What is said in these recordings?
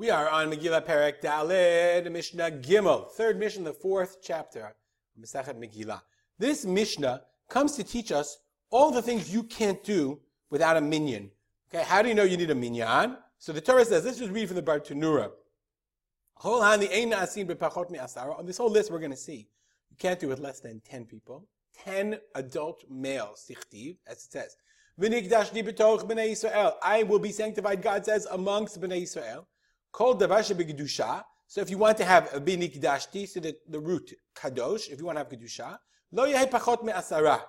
We are on Megillah Perek Daled, Mishnah Gimel, third Mishnah, the fourth chapter, Masachet Megillah. This Mishnah comes to teach us all the things you can't do without a minyan. Okay, how do you know you need a minyan? So the Torah says, let's just read from the Bartenura. On this whole list we're going to see, you can't do it with less than 10 people. 10 adult males, as it says. I will be sanctified, God says, amongst Bnei Israel. Called Davasha Begedusha. So if you want to have a Binikdashti, so the, the root Kadosh, if you want to have Kedusha, Lo Pachot Asara.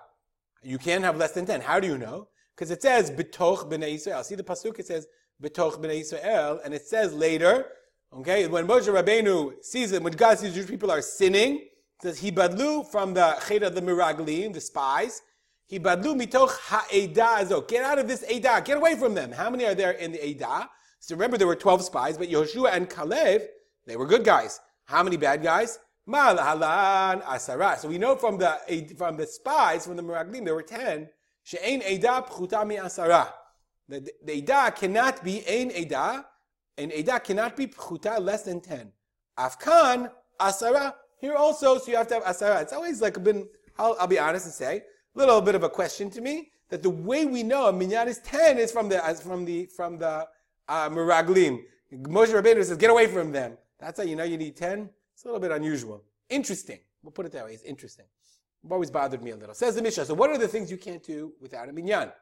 You can't have less than 10. How do you know? Because it says Betoch Bnei Israel. See the Pasuk, it says Betoch Bnei Israel, and it says later, okay, when Moshe Rabbeinu sees it, when God sees Jewish people are sinning, it says, Hibadlu from the Cheder the Meraglim, the spies, Hibadlu mitoch ha'edah. Get out of this edah. Get away from them. How many are there in the edah? So remember, there were 12 spies, but Yoshua and Kalev, they were good guys. How many bad guys? Malhalan asara. So we know from the from the spies, from the Meraglim, there were 10. She'ein edah pchutami asara. The, the edah cannot be ein edah, and edah cannot be pchuta less than 10. Afkan asara. Here also, so you have to have asara. It's always like been, I'll, I'll be honest and say, a little bit of a question to me, that the way we know a minyan is 10 is from the, from the, from the, uh, Meraglim. Moshe Rabbeinu says, get away from them. That's how you know you need 10. It's a little bit unusual. Interesting. We'll put it that way. It's interesting. It always bothered me a little. Says the Mishnah. So what are the things you can't do without a minyan?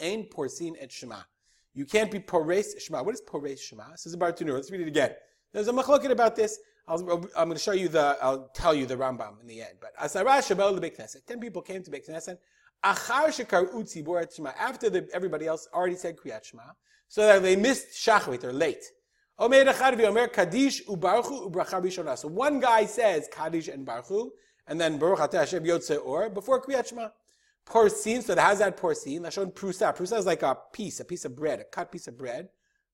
Ein porsin et shema. You can't be pores shema. What is pores shema? About to know. Let's read it again. There's a machloket about this. I am going to show you the, I'll tell you the Rambam in the end. But Asara Shabbat the. Ten people came to Beit. Achar. After the, everybody else already said Kriyat Shema so that they missed Shachrit, or late. Omer Omer Kaddish. So one guy says Kaddish and Barchu, and then Baruch Atah Hashem Or before Kriyat Shema. Porsin, so it has that porsin. Lashon prusa. Prusa is like a piece, a piece of bread, a cut piece of bread.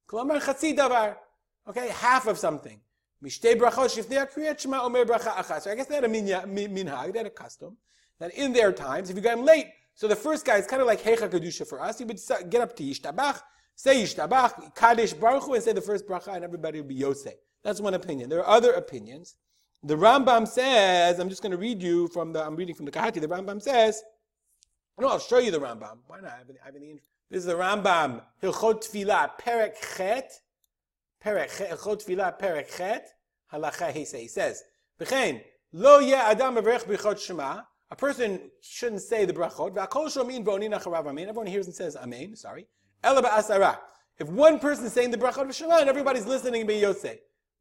Kolomar chatzi davar. Okay, half of something. So I guess they had a minhag, they had a custom that in their times, if you got him late, so the first guy is kind of like hecha kedusha for us. He would get up to yishtabach, Say Yishtabach, Kaddish Baruch Hu, and say the first bracha, and everybody would be Yosef. That's one opinion. There are other opinions. The Rambam says, I'm just going to read you from the, I'm reading from the Kahati. The Rambam says, no, I'll show you the Rambam. Why not? I have, I have any. This is the Rambam, Hilchot Tfilah, Perek Chet, Tfilah, Perek Chet, Halacha He says, B'chein, Lo ye Adam B'chot Shema, a person shouldn't say the brachot. Acharav amen. Everyone hears and says amen. Sorry. If one person is saying the brachot Shema and everybody's listening, Yosef.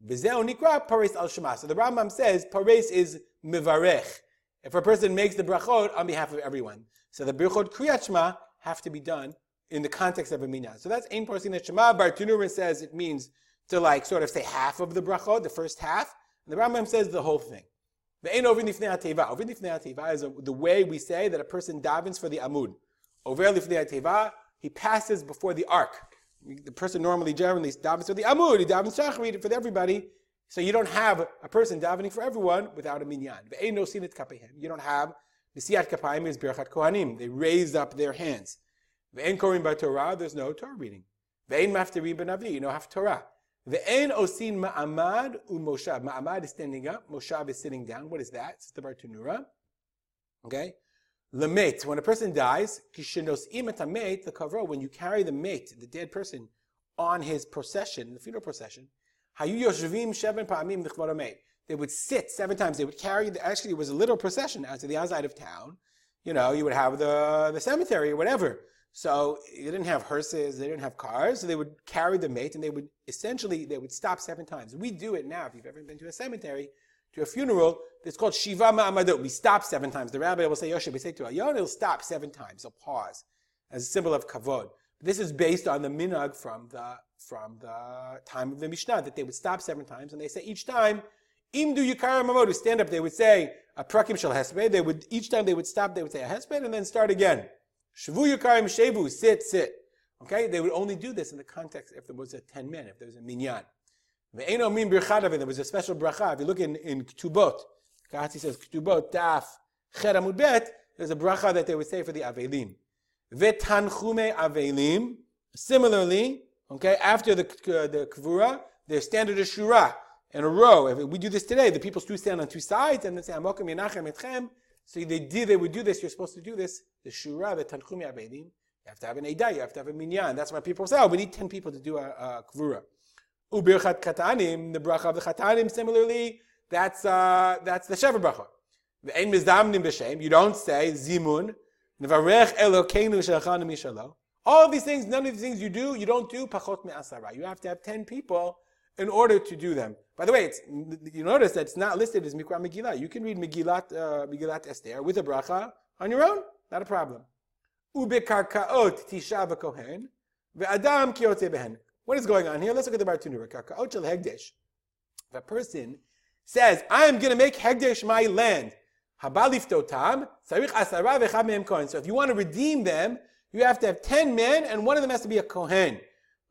V'zeo nikra pares al Shema. So the Rambam says pares is mivarech. If a person makes the brachot on behalf of everyone. So the brachot kriyat Shema have to be done in the context of a minyan. So that's ein parsina Shema. Bartunurin says it means to like sort of say half of the brachot, the first half. And the Rambam says the whole thing. The ein over nifnei ateva. Over is a, the way we say that a person davens for the amud. Over lifnei ateva, he passes before the ark. The person normally generally davens for the amud. He davens shachrit for everybody. So you don't have a person davening for everyone without a minyan. Ve'ein no sinit kapehem. You don't have nisiyat kapayim is birchat kohanim. They raised up their hands. Ve'ein korim Torah. There's no Torah reading. Ve'ein mafterim benavi. You don't have Torah. Ve'en osin ma'amad u'moshav. Ma'amad is standing up. Moshav is sitting down. What is that? It's the Bartenura. Okay? The mate, when a person dies, kishinos imet the kavro, when you carry the mate, the dead person, on his procession, the funeral procession, hayu yoshvim sheven pa'amim mate. They would sit seven times. They would carry, the, actually, it was a little procession out to the outside of town. You know, you would have the, the cemetery or whatever. So they didn't have hearses, they didn't have cars, so they would carry the mate and they would essentially, they would stop seven times. We do it now, if you've ever been to a cemetery, to a funeral, it's called Shiva Ma'amadot. We stop seven times. The rabbi will say, Yoshe, we say to Ayon, he'll stop seven times. He'll pause as a symbol of kavod. This is based on the minhag from the, from the time of the Mishnah, that they would stop seven times, and they say each time, Im du yikar mamodu, stand up, they would say, a prakim shal hesped, they would, each time they would stop, they would say a hesped, and then start again. Shavu Yukarim Shevu, sit, sit. Okay? They would only do this in the context if there was a 10 men, if there was a minyan. Ve'eno min birchadav, there was a special bracha. If you look in, in Ktubot, Kahati says Ktubot, Daf, Amud Bet, there's a bracha that they would say for the Avelim. Ve'tanchume Avelim, similarly, okay, after the, uh, the Kvura, their standard of shura in a row. If we do this today, the people do stand on two sides and they say, Amokim Yenachem Etchem. So they did, they would do this. You're supposed to do this. The shura, the tanchum yabedim. You have to have an edah. You have to have a minyan. That's why people say, oh, we need 10 people to do a, a kvura. Ubirchat katanim, the bracha of the katanim, similarly, that's, uh, that's the sheva bracha. The ein mizdamnim b'shem. You don't say zimun. Nevarech elokeinu shelchanu mishalo. All of these things, none of these things you do, you don't do pachot me'asara. You have to have 10 people in order to do them. By the way, you notice that it's not listed as Mikra Megillah. You can read Megillat, uh, Megillat Esther with a bracha on your own, not a problem. Ubekarkaot tisha v'kohen ve'adam kiyote behen. What is going on here? Let's look at the Bartenura. Karkaot shel hegdesh. A person says, I am going to make hegdesh my land, habaliftotam, sarich asara mehem kohen. So if you want to redeem them, you have to have 10 men and one of them has to be a kohen.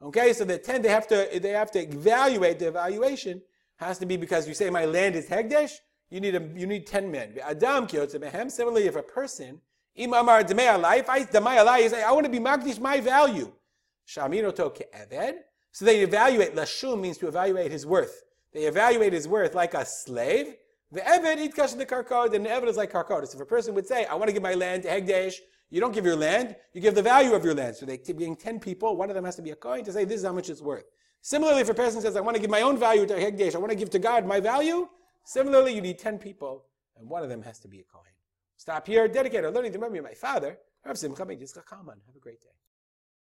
Okay, so the 10, they have to, they have to evaluate, the evaluation has to be because you say my land is Hegdesh, you need, a, you need 10 men. Adam Similarly, if a person, imamar if I, say, I want to be magdish my value. Shaminoto ke'eved. So they evaluate, lashum means to evaluate his worth. They evaluate his worth like a slave. The eved itkash the karkod, and the eved is like karkod. So if a person would say, I want to give my land to Hegdesh, you don't give your land, you give the value of your land. So they being 10 people, one of them has to be a kohen to say this is how much it's worth. Similarly, if a person says, I want to give my own value to Hegdesh, I want to give to God my value, similarly, you need 10 people, and one of them has to be a kohen. Stop here, dedicate our learning to memory of my father, Have a great day.